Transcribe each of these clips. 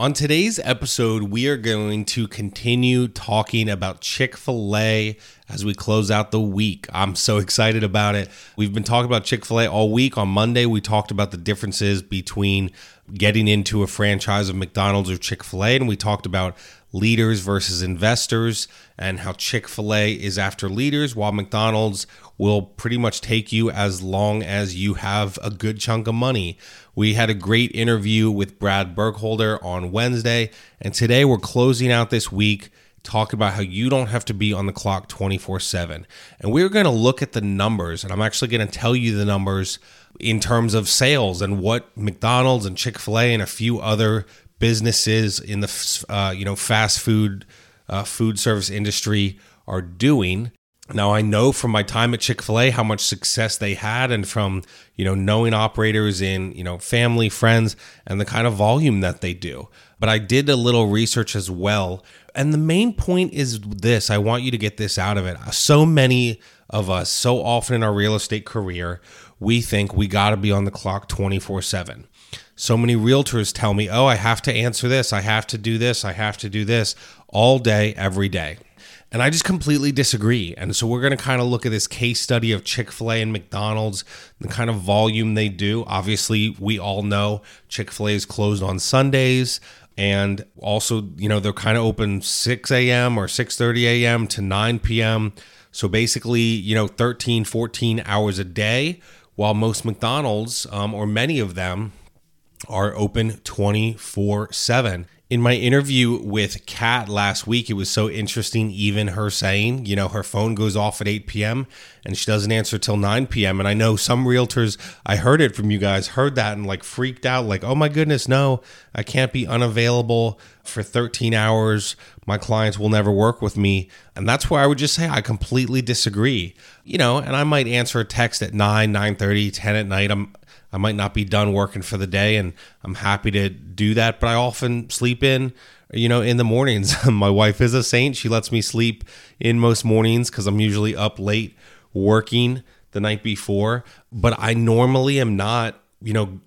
On today's episode, we are going to continue talking about Chick fil A as we close out the week. I'm so excited about it. We've been talking about Chick fil A all week. On Monday, we talked about the differences between getting into a franchise of McDonald's or Chick fil A, and we talked about leaders versus investors and how Chick fil A is after leaders while McDonald's will pretty much take you as long as you have a good chunk of money. We had a great interview with Brad Burkholder on Wednesday, and today we're closing out this week talking about how you don't have to be on the clock 24 7. And we're going to look at the numbers, and I'm actually going to tell you the numbers in terms of sales and what McDonald's and Chick fil A and a few other businesses in the uh, you know fast food uh, food service industry are doing now I know from my time at Chick-fil-A how much success they had and from, you know, knowing operators in, you know, family, friends and the kind of volume that they do. But I did a little research as well. And the main point is this, I want you to get this out of it. So many of us so often in our real estate career, we think we got to be on the clock 24/7. So many realtors tell me, "Oh, I have to answer this, I have to do this, I have to do this all day every day." And I just completely disagree. And so we're going to kind of look at this case study of Chick fil A and McDonald's, the kind of volume they do. Obviously, we all know Chick fil A is closed on Sundays. And also, you know, they're kind of open 6 a.m. or 6:30 a.m. to 9 p.m. So basically, you know, 13, 14 hours a day, while most McDonald's, um, or many of them, are open 24 7 in my interview with Kat last week, it was so interesting, even her saying, you know, her phone goes off at 8 p.m. and she doesn't answer till 9 p.m. And I know some realtors, I heard it from you guys, heard that and like freaked out, like, oh my goodness, no, I can't be unavailable for 13 hours. My clients will never work with me. And that's where I would just say I completely disagree. You know, and I might answer a text at 9, 9 30, 10 at night. I'm I might not be done working for the day, and I'm happy to do that. But I often sleep in, you know, in the mornings. My wife is a saint; she lets me sleep in most mornings because I'm usually up late working the night before. But I normally am not, you know,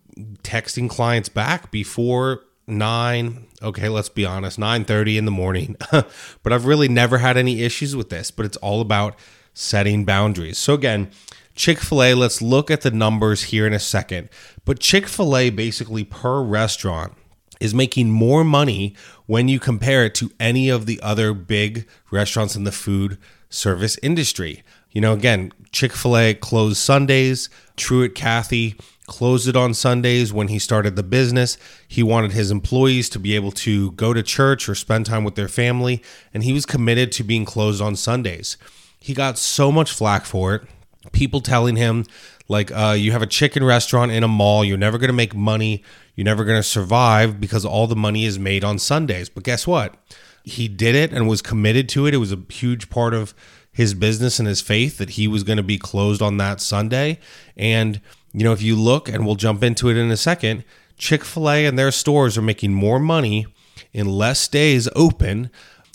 texting clients back before nine. Okay, let's be honest, nine thirty in the morning. but I've really never had any issues with this. But it's all about setting boundaries. So again Chick fil A, let's look at the numbers here in a second. But Chick fil A, basically per restaurant, is making more money when you compare it to any of the other big restaurants in the food service industry. You know, again, Chick fil A closed Sundays. Truett Cathy closed it on Sundays when he started the business. He wanted his employees to be able to go to church or spend time with their family, and he was committed to being closed on Sundays. He got so much flack for it people telling him like uh, you have a chicken restaurant in a mall you're never going to make money you're never going to survive because all the money is made on sundays. But guess what? He did it and was committed to it. It was a huge part of his business and his faith that he was going to be closed on that sunday. And you know if you look and we'll jump into it in a second chick-fil-a and their stores are making more money in less days open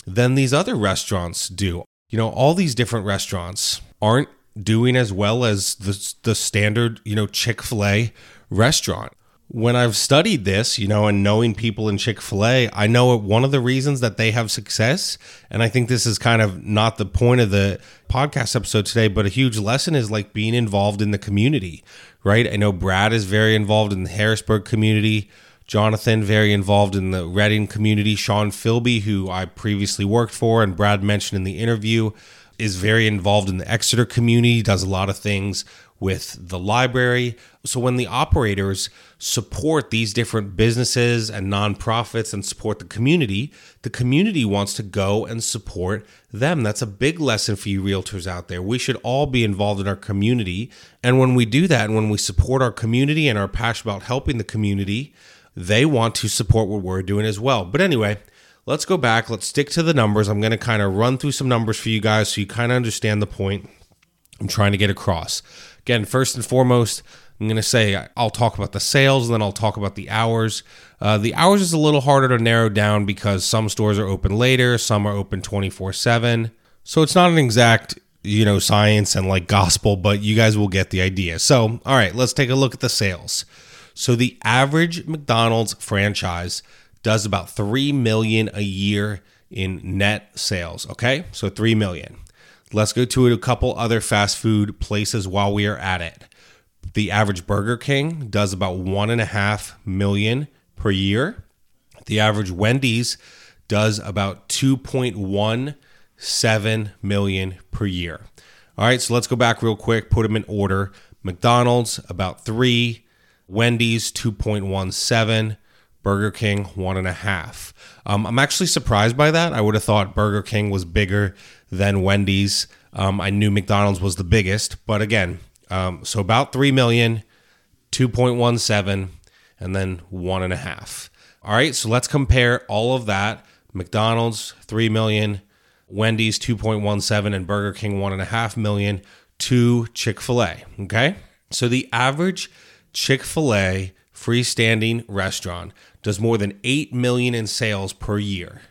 than these other restaurants do. You know all these different restaurants aren't doing as well as the, the standard, you know, Chick fil A restaurant. When I've studied this, you know, and knowing people in Chick fil A, I know one of the reasons that they have success, and I think this is kind of not the point of the podcast episode today, but a huge lesson is like being involved in the community, right? I know Brad is very involved in the Harrisburg community. Jonathan, very involved in the Reading community. Sean Philby, who I previously worked for, and Brad mentioned in the interview, is very involved in the Exeter community, does a lot of things with the library. So when the operators support these different businesses and nonprofits and support the community, the community wants to go and support them. That's a big lesson for you realtors out there. We should all be involved in our community. And when we do that and when we support our community and are passionate about helping the community, they want to support what we're doing as well. But anyway, let's go back. Let's stick to the numbers. I'm going to kind of run through some numbers for you guys so you kind of understand the point I'm trying to get across. Again, first and foremost, I'm going to say I'll talk about the sales, and then I'll talk about the hours. Uh, the hours is a little harder to narrow down because some stores are open later, some are open 24 7. So it's not an exact, you know, science and like gospel, but you guys will get the idea. So, all right, let's take a look at the sales. So the average McDonald's franchise does about 3 million a year in net sales, okay? So 3 million. Let's go to a couple other fast food places while we are at it. The average Burger King does about one and a half million per year. The average Wendy's does about 2.17 million per year. All right, so let's go back real quick, put them in order. McDonald's about three, Wendy's 2.17, Burger King one and a half. Um, I'm actually surprised by that. I would have thought Burger King was bigger than Wendy's. Um, I knew McDonald's was the biggest, but again, um, so about three million, two point one seven, and then one and a half. All right, so let's compare all of that. McDonald's, 3 million, Wendy's, 2.17, and Burger King, 1.5 million to Chick fil A. Okay, so the average Chick fil A freestanding restaurant does more than 8 million in sales per year.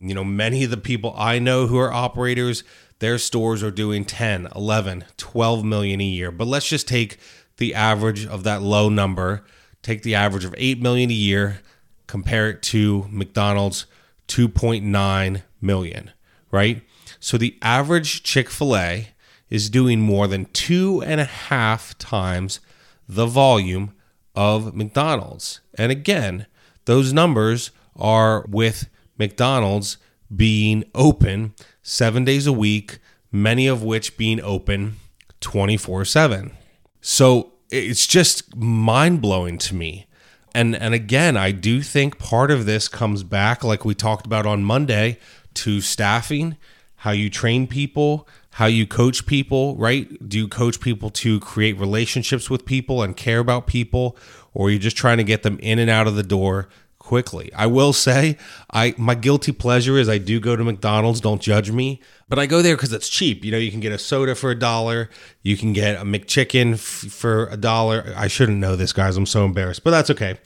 You know, many of the people I know who are operators, their stores are doing 10, 11, 12 million a year. But let's just take the average of that low number, take the average of 8 million a year, compare it to McDonald's 2.9 million, right? So the average Chick fil A is doing more than two and a half times the volume of McDonald's. And again, those numbers are with McDonald's being open seven days a week, many of which being open 24 7. So it's just mind blowing to me. And, and again, I do think part of this comes back, like we talked about on Monday, to staffing, how you train people, how you coach people, right? Do you coach people to create relationships with people and care about people, or are you just trying to get them in and out of the door quickly. I will say, I my guilty pleasure is I do go to McDonald's. Don't judge me, but I go there because it's cheap. You know, you can get a soda for a dollar. You can get a McChicken f- for a dollar. I shouldn't know this, guys. I'm so embarrassed, but that's okay.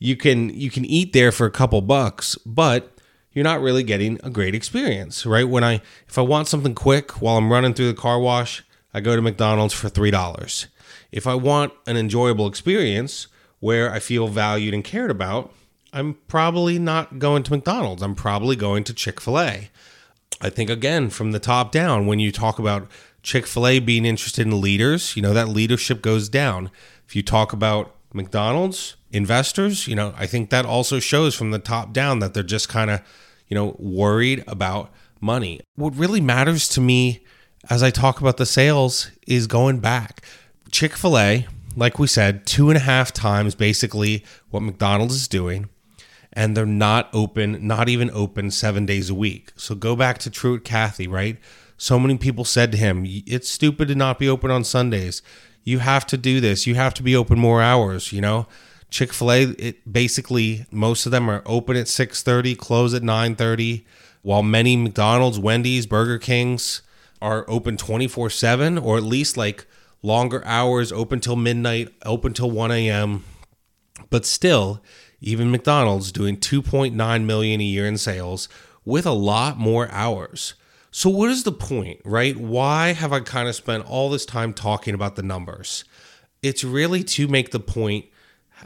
You can you can eat there for a couple bucks, but you're not really getting a great experience, right? When I if I want something quick while I'm running through the car wash, I go to McDonald's for three dollars. If I want an enjoyable experience where I feel valued and cared about, I'm probably not going to McDonald's. I'm probably going to Chick fil A. I think, again, from the top down, when you talk about Chick fil A being interested in leaders, you know, that leadership goes down. If you talk about McDonald's, investors, you know, I think that also shows from the top down that they're just kind of, you know, worried about money. What really matters to me as I talk about the sales is going back. Chick fil A, like we said, two and a half times basically what McDonald's is doing and they're not open, not even open seven days a week. So go back to Truett Cathy, right? So many people said to him, It's stupid to not be open on Sundays. You have to do this. You have to be open more hours, you know? Chick fil A, it basically most of them are open at 6:30, close at 9:30, while many McDonald's, Wendy's, Burger Kings are open 24-7 or at least like longer hours, open till midnight, open till 1 a.m. But still, even McDonald's doing 2.9 million a year in sales with a lot more hours. So what is the point, right? Why have I kind of spent all this time talking about the numbers? It's really to make the point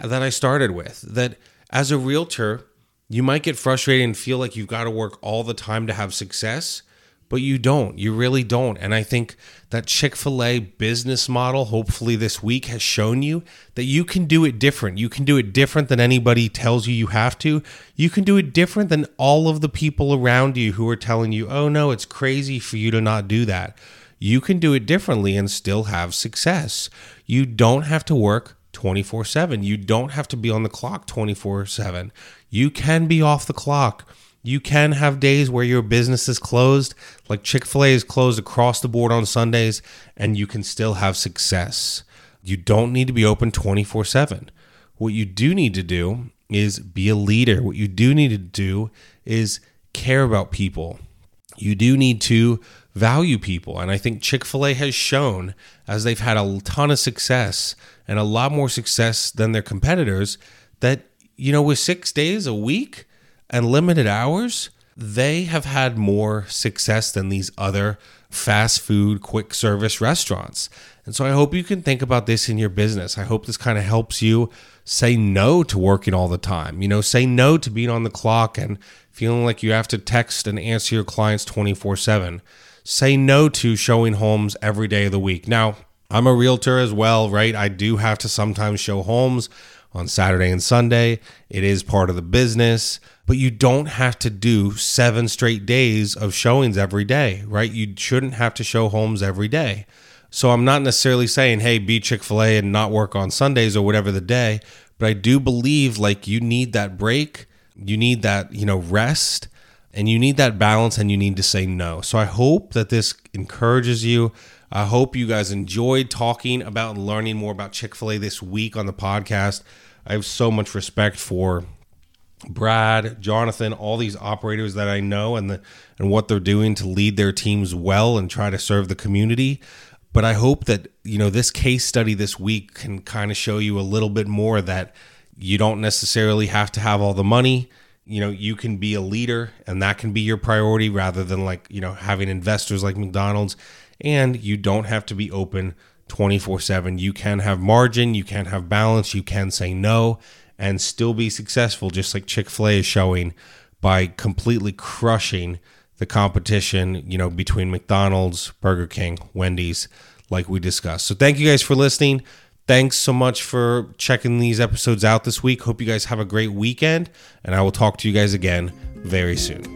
that I started with that as a realtor, you might get frustrated and feel like you've got to work all the time to have success but you don't. You really don't. And I think that Chick fil A business model, hopefully this week, has shown you that you can do it different. You can do it different than anybody tells you you have to. You can do it different than all of the people around you who are telling you, oh no, it's crazy for you to not do that. You can do it differently and still have success. You don't have to work 24 7. You don't have to be on the clock 24 7. You can be off the clock you can have days where your business is closed, like Chick fil A is closed across the board on Sundays, and you can still have success. You don't need to be open 24 7. What you do need to do is be a leader. What you do need to do is care about people. You do need to value people. And I think Chick fil A has shown, as they've had a ton of success and a lot more success than their competitors, that, you know, with six days a week and limited hours, they have had more success than these other fast food, quick service restaurants. And so I hope you can think about this in your business. I hope this kind of helps you say no to working all the time. You know, say no to being on the clock and feeling like you have to text and answer your clients 24 7. Say no to showing homes every day of the week. Now, I'm a realtor as well, right? I do have to sometimes show homes on Saturday and Sunday. It is part of the business, but you don't have to do seven straight days of showings every day, right? You shouldn't have to show homes every day. So I'm not necessarily saying, hey, be Chick fil A and not work on Sundays or whatever the day, but I do believe like you need that break, you need that, you know, rest, and you need that balance and you need to say no. So I hope that this encourages you. I hope you guys enjoyed talking about and learning more about Chick fil A this week on the podcast. I have so much respect for Brad, Jonathan, all these operators that I know and the and what they're doing to lead their teams well and try to serve the community. But I hope that, you know, this case study this week can kind of show you a little bit more that you don't necessarily have to have all the money. You know, you can be a leader and that can be your priority rather than like, you know, having investors like McDonald's. And you don't have to be open 24 7. You can have margin, you can have balance, you can say no and still be successful, just like Chick fil A is showing by completely crushing the competition, you know, between McDonald's, Burger King, Wendy's, like we discussed. So thank you guys for listening. Thanks so much for checking these episodes out this week. Hope you guys have a great weekend, and I will talk to you guys again very soon.